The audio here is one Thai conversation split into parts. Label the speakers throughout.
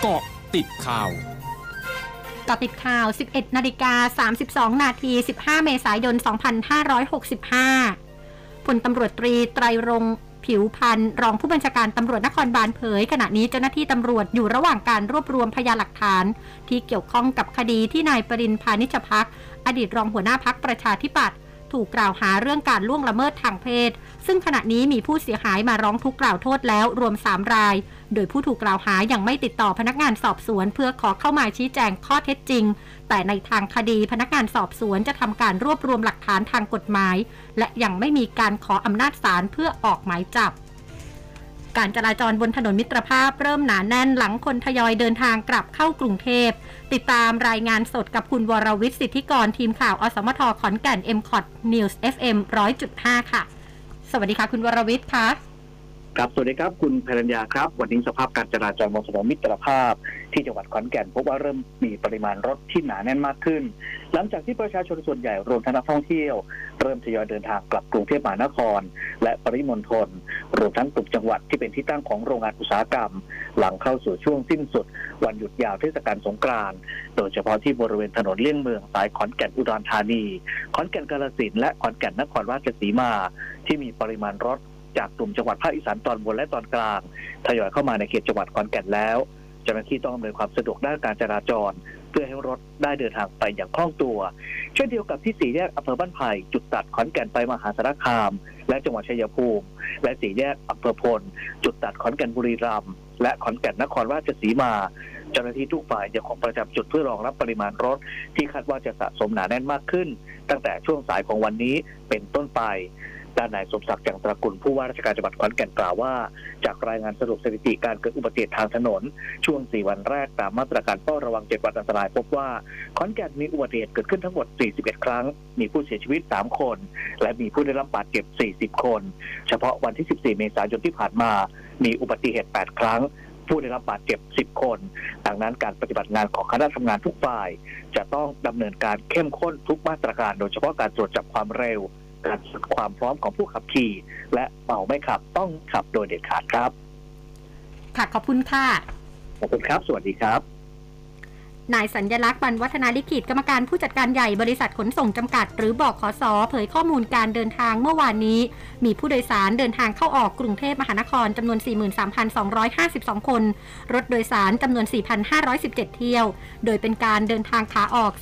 Speaker 1: เกาะติดข่าว
Speaker 2: กาะติดข่าว 11 นาฬิกา 32 นาที 15 เมษายน 2565 พลตำรวจตรีไตรรงผิวพันธ์รองผู้บัญชาการตำรวจนครบาลเผย ขณะนี้เจ้าหน้าที่ตำรวจอยู่ระหว่างการรวบรวมพยานหลักฐาน ที่เกี่ยวข้องกับคดีที่นายปรินพานิชพักอดีตรองหัวหน้าพักประชาธิปัตย์ ถูกกล่าวหาเรื่องการล่วงละเมิดทางเพศ ซึ่งขณะนี้มีผู้เสียหายมาร้องทุกข์กล่าวโทษแล้วรวม 3 ราย โดยผู้ถูกกล่าวหายังไม่ติดต่อพนักงานสอบสวน เพื่อขอเข้ามาชี้แจงข้อเท็จจริง แต่ในทางคดีพนักงานสอบสวนจะทำการรวบรวมหลักฐานทางกฎหมาย และยังไม่มีการขออำนาจศาลเพื่อออกหมายจับ การจราจรบนถนนมิตรภาพเริ่มหนาแน่นหลังคนทยอยเดินทางกลับเข้ากรุงเทพ ติดตามรายงานสดกับคุณวรวิทย์สิทธิกรทีมข่าว อสมทขอนแก่น m c o t News FM 100.5 ค่ะ สวัสดีค่ะ คุณวรวิทย์ค่ะ
Speaker 3: ครับ สวัสดีครับ คุณพรัญญาครับ วันนี้สภาพการจราจรบนถนนมิตรภาพ ที่จังหวัดขอนแก่นพบว่าเริ่มมีปริมาณรถที่หนาแน่นมากขึ้น หลังจากที่ประชาชนส่วนใหญ่รวมทั้งนักท่องเที่ยว เริ่มทยอยเดินทางกลับกรุงเทพมหานคร และปริมณฑลรวมทั้งกลุ่มจังหวัดที่เป็นที่ตั้งของโรงงานอุตสาหกรรม หลังเข้าสู่ช่วงสิ้นสุด วันหยุดยาวเทศกาลสงกรานต์โดยเฉพาะที่บริเวณถนนเลี่ยงเมืองสายขอนแก่นอุดรธานี ขอนแก่นกาฬสินและขอนแก่นนครราชสีมา ที่มีปริมาณรถ จากกลุ่มจังหวัดภาคอีสานตอนบนและตอนกลางทยอยเข้ามาในเขตจังหวัดขอนแก่นแล้วเจ้าหน้าที่ต้องอำนวยความสะดวกด้านการจราจร เพื่อให้รถได้เดินทางไปอย่างคล่องตัว เช่นเดียวกับที่สี่แยกอำเภอบ้านไผ่จุดตัดขอนแก่นไปมหาสารคาม และจังหวัดชัยภูมิ และสี่แยกอำเภอพล จุดตัดขอนแก่นบุรีรัมย์และขอนแก่นนครราชสีมา เจ้าหน้าที่ทุกฝ่ายยังคงประจำจุดเพื่อรองรับปริมาณรถ ที่คาดว่าจะสะสมหนาแน่นมากขึ้น ตั้งแต่ช่วงสายของวันนี้เป็นต้นไป ด้านนายสมศักดิ์จังตระกุลผู้ว่าราชการจังหวัดขอนแก่นกล่าวว่า จากรายงานสรุปสถิติการเกิดอุบัติเหตุทางถนน ช่วง 4 วันแรกตามมาตรการเฝ้าระวัง 7 วันอันตราย พบว่าขอนแก่นมีอุบัติเหตุเกิดขึ้นทั้งหมด 41 ครั้ง มีผู้เสียชีวิต 3 คน และมีผู้ได้รับบาดเจ็บ 40 คน เฉพาะวันที่ 14 เมษายนที่ผ่านมา มีอุบัติเหตุ 8 ครั้งผู้ได้รับบาดเจ็บ 10 คน ดังนั้นการปฏิบัติงานของคณะทำงานทุกฝ่าย จะต้องดำเนินการเข้มข้นทุกมาตรการ โดยเฉพาะการตรวจจับความเร็ว การฝึกความพร้อมของผู้ขับขี่ และเมาไม่ขับต้องขับโดยเด็ดขาดครับ
Speaker 2: ค่ะขอบคุณค่ะ
Speaker 3: ขอบคุณครับ สวัสดีครับ
Speaker 2: นายสัญญลักษณ์บรรวัฒนาลิขิตกรรมการผู้จัดการใหญ่บริษัทขนส่งจำกัด หรือบอกขอสอเผยข้อมูลการเดินทางเมื่อวานนี้ มีผู้โดยสารเดินทางเข้าออกกรุงเทพมหานครจำนวน 43,252 คน รถโดยสารจำนวน 4,517 เที่ยว โดยเป็นการเดินทางขาออก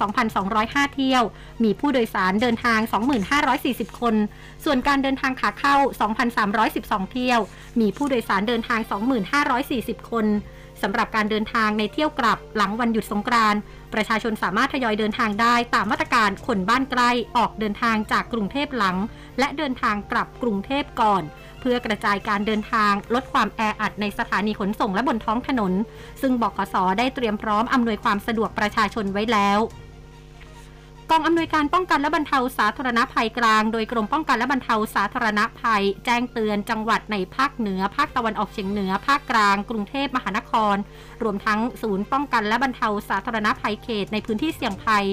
Speaker 2: 2,205 เที่ยว มีผู้โดยสารเดินทาง 2,540 คน ส่วนการเดินทางขาเข้า 2,312 เที่ยว มีผู้โดยสารเดินทาง 2,540 คน สำหรับการเดินทางในเที่ยวกลับหลังวันหยุดสงกรานต์ประชาชนสามารถทยอยเดินทางได้ตามมาตรการขนบ้านใกล้ออกเดินทางจากกรุงเทพหลัง และเดินทางกลับกรุงเทพก่อน เพื่อกระจายการเดินทางลดความแออัดในสถานีขนส่งและบนท้องถนน ซึ่งบกสได้เตรียมพร้อมอำนวยความสะดวกประชาชนไว้แล้ว องอำนวยการป้องกันและบรรเทาสาธารณภัยกลาง โดยกรมป้องกันและบรรเทาสาธารณภัย แจ้งเตือนจังหวัดในภาคเหนือ ภาคตะวันออกเฉียงเหนือ ภาคกลาง กรุงเทพมหานคร รวมทั้งศูนย์ป้องกันและบรรเทาสาธารณภัยเขตในพื้นที่เสี่ยงภัย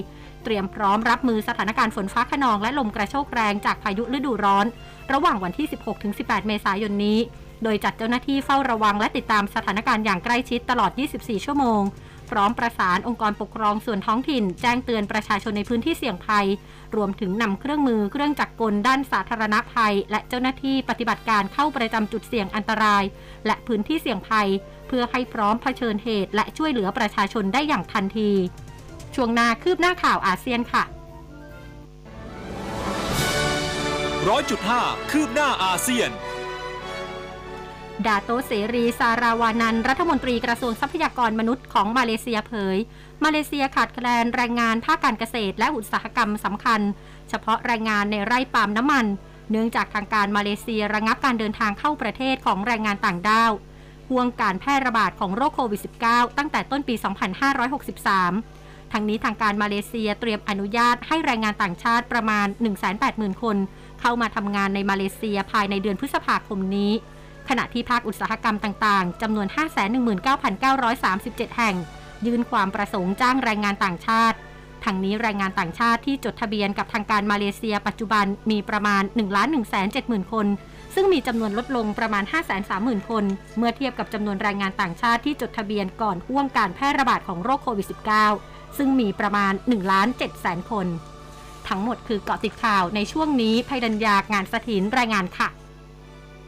Speaker 2: เตรียมพร้อมรับมือสถานการณ์ฝนฟ้าขนองและลมกระโชกแรงจากพายุฤดูร้อน ระหว่างวันที่ 16-18 เมษายนนี้ โดยจัดเจ้าหน้าที่เฝ้าระวังและติดตามสถานการณ์อย่างใกล้ชิดตลอด 24 ชั่วโมง พร้อมประสานองค์กรปกครองส่วนท้องถิ่น แจ้งเตือนประชาชนในพื้นที่เสี่ยงภัย รวมถึงนำเครื่องมือเครื่องจักรกลด้านสาธารณภัย และเจ้าหน้าที่ปฏิบัติการเข้าประจำจุดเสี่ยงอันตราย และพื้นที่เสี่ยงภัย เพื่อให้พร้อมเผชิญเหตุ และช่วยเหลือประชาชนได้อย่างทันที ช่วงนาคืบหน้าข่าวอาเซียนค่ะ
Speaker 1: ร้อยจุดห้าคืบหน้าอาเซียน
Speaker 2: ดาโตเสรีสาราวานัน รัฐมนตรีกระทรวงทรัพยากรมนุษย์ของมาเลเซียเผย มาเลเซียขาดแคลนแรงงานภาคการเกษตรและอุตสาหกรรมสำคัญ เฉพาะแรงงานในไร่ปาล์มน้ำมัน เนื่องจากทางการมาเลเซียระงับการเดินทางเข้าประเทศของแรงงานต่างด้าวห่วงการแพร่ระบาดของโรคโควิด -19 ตั้งแต่ต้นปี 2563 ทั้งนี้ทางการมาเลเซียเตรียมอนุญาตให้แรงงานต่างชาติประมาณ 180,000 คน เข้ามาทำงานในมาเลเซียภายในเดือนพฤษภาคมนี้ ขณะที่ภาคอุตสาหกรรมต่างๆ จำนวน 519,937 แห่ง ยื่นความประสงค์จ้างแรงงานต่างชาติ ทั้งนี้แรงงานต่างชาติที่จดทะเบียนกับทางการมาเลเซีย ปัจจุบันมีประมาณ 1 1 7 0 0 0 0 คน ซึ่งมีจำนวนลดลงประมาณ 530,000 คน เมื่อเทียบกับจำนวนแรงงานต่างชาติที่จดทะเบียนก่อนห่วงการแพร่ระบาดของโรคโควิด -19 ซึ่งมีประมาณ1ล้าน7แสนคน ทั้งหมดคือเกาะติดข่าวในช่วงนี้ภัยดัญญางานสถินรายงานค่ะ